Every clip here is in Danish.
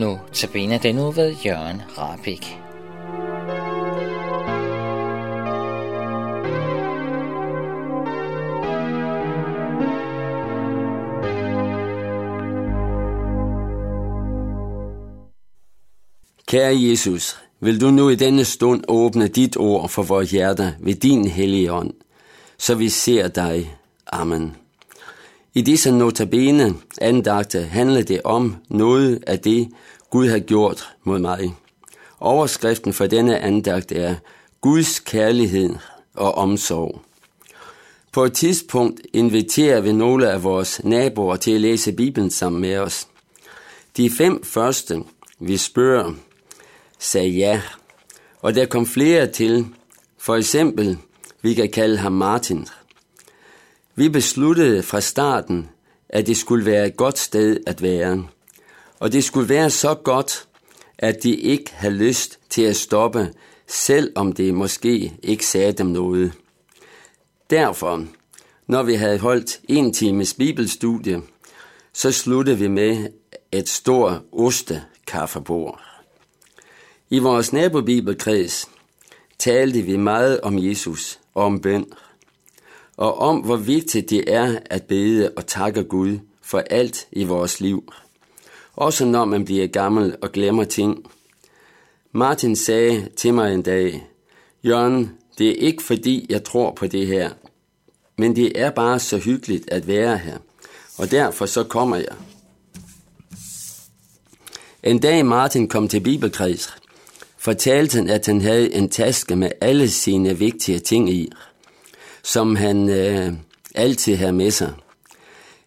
Nu tabiner den nu ved Jørgen Rabik. Kære Jesus, vil du nu i denne stund åbne dit ord for vores hjerter ved din hellige ånd, så vi ser dig. Amen. I disse notabene andagte handler det om noget af det, Gud har gjort mod mig. Overskriften for denne andagt er Guds kærlighed og omsorg. På et tidspunkt inviterer vi nogle af vores naboer til at læse Bibelen sammen med os. De fem første, vi spørger, sagde ja, og der kom flere til. For eksempel, vi kan kalde ham Martin. Vi besluttede fra starten, at det skulle være et godt sted at være. Og det skulle være så godt, at de ikke havde lyst til at stoppe, selvom det måske ikke sagde dem noget. Derfor, når vi havde holdt en times bibelstudie, så sluttede vi med et stort ostekaffebord. I vores nabobibelkreds talte vi meget om Jesus og om bøn, og om hvor vigtigt det er at bede og takke Gud for alt i vores liv. Også når man bliver gammel og glemmer ting. Martin sagde til mig en dag, Jørgen, det er ikke fordi jeg tror på det her, men det er bare så hyggeligt at være her, og derfor så kommer jeg. En dag Martin kom til bibelkreds, fortalte han, at han havde en taske med alle sine vigtige ting i, som han øh, altid havde med sig.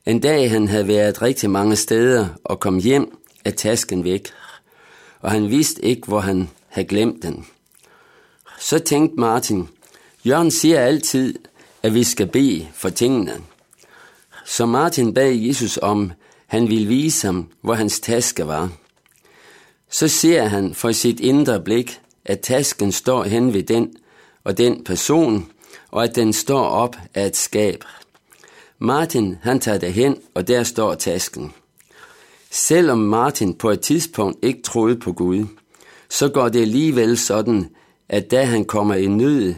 En dag han havde været rigtig mange steder og kom hjem, er tasken væk, og han vidste ikke, hvor han havde glemt den. Så tænkte Martin, Jørgen siger altid, at vi skal bede for tingene. Så Martin bad Jesus om, han ville vise ham, hvor hans taske var. Så ser han for sit indre blik, at tasken står hen ved den og den person, og at den står op af et skab. Martin, han tager det hen, og der står tasken. Selvom Martin på et tidspunkt ikke troede på Gud, så går det alligevel sådan, at da han kommer i nød,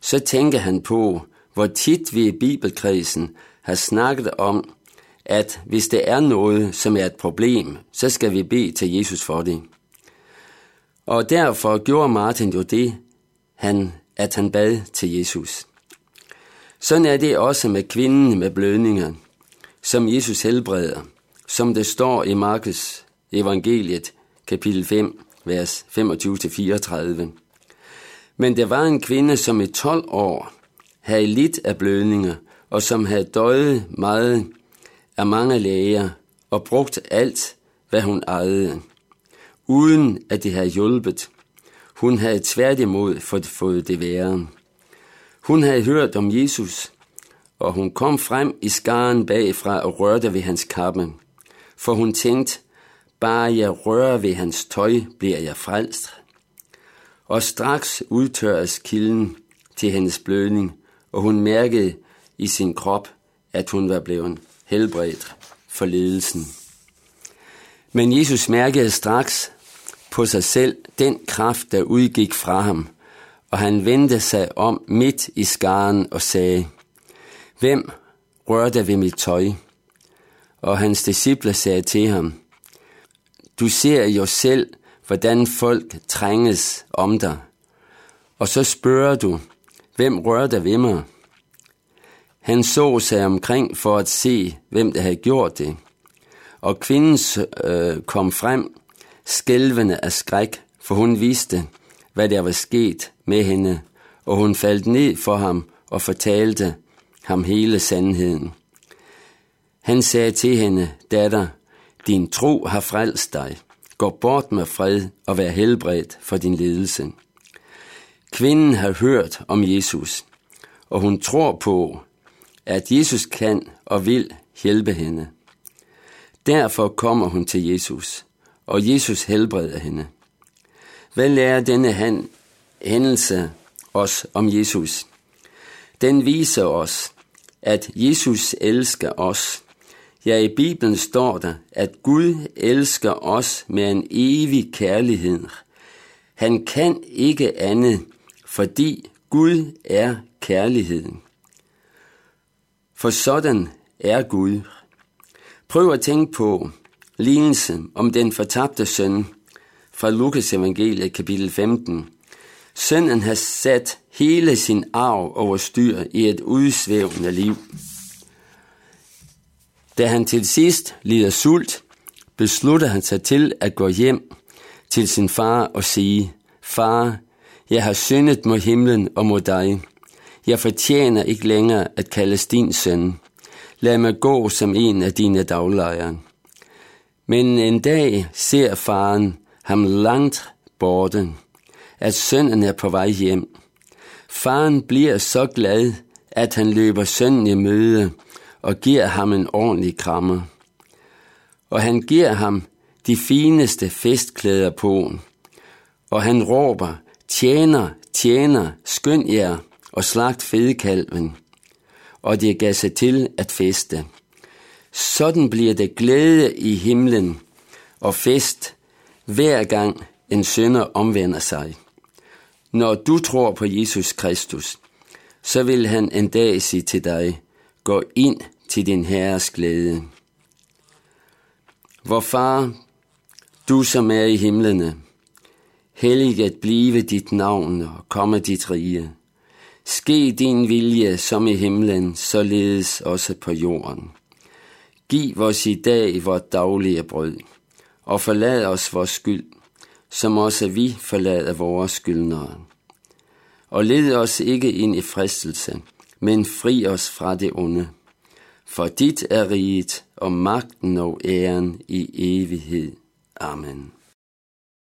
så tænker han på, hvor tit vi i bibelkredsen har snakket om, at hvis det er noget, som er et problem, så skal vi bede til Jesus for det. Og derfor gjorde Martin jo det, han, at han bad til Jesus. Sådan er det også med kvinden med blødninger, som Jesus helbreder, som det står i Markus evangeliet, kapitel 5, vers 25-34. Men der var en kvinde, som i 12 år havde lidt af blødninger, og som havde døjet meget af mange læger og brugt alt, hvad hun ejede, uden at det havde hjulpet. Hun havde tværtimod fået det værre. Hun havde hørt om Jesus, og hun kom frem i skaren bagfra og rørte ved hans kappe. For hun tænkte, bare jeg rører ved hans tøj, bliver jeg frelst. Og straks udtørres kilden til hendes blødning, og hun mærkede i sin krop, at hun var blevet helbredt for ledelsen. Men Jesus mærkede straks på sig selv den kraft, der udgik fra ham, og han vendte sig om midt i skaren og sagde, Hvem rørte ved mit tøj? Og hans disciple sagde til ham, Du ser jo selv, hvordan folk trænges om dig. Og så spørger du, hvem rørte ved mig? Han så sig omkring for at se, hvem der havde gjort det. Og kvinden øh, kom frem, skælvende af skræk, for hun vidste, hvad der var sket med hende, og hun faldt ned for ham og fortalte ham hele sandheden. Han sagde til hende, datter, din tro har frelst dig. Gå bort med fred og vær helbredt for din ledelse. Kvinden har hørt om Jesus, og hun tror på, at Jesus kan og vil hjælpe hende. Derfor kommer hun til Jesus, og Jesus helbreder hende. Hvad lærer denne han, hændelse os om Jesus? Den viser os, at Jesus elsker os. Ja, i Bibelen står der, at Gud elsker os med en evig kærlighed. Han kan ikke andet, fordi Gud er kærligheden. For sådan er Gud. Prøv at tænke på lignelse om den fortabte søn fra Lukas evangeliet kapitel 15. Sønnen har sat hele sin arv over styr i et udsvævende liv. Da han til sidst lider sult, beslutter han sig til at gå hjem til sin far og sige, Far, jeg har syndet mod himlen og mod dig. Jeg fortjener ikke længere at kaldes din søn. Lad mig gå som en af dine daglejere. Men en dag ser faren ham langt borte, at sønnen er på vej hjem. Faren bliver så glad, at han løber sønnen i møde og giver ham en ordentlig krammer. Og han giver ham de fineste festklæder på, og han råber, tjener, tjener, skynd jer og slagt fedekalven. Og det gav sig til at feste. Sådan bliver det glæde i himlen og fest, hver gang en sønder omvender sig. Når du tror på Jesus Kristus, så vil han en dag sige til dig, gå ind til din herres glæde. Vor far, du som er i himlene, helliget blive dit navn og komme dit rige. Ske din vilje som i himlen, således også på jorden. Giv os i dag vores daglige brød, og forlad os vores skyld, som også vi forlader vores skyldnere. Og led os ikke ind i fristelse, men fri os fra det onde. For dit er riget og magten og æren i evighed. Amen.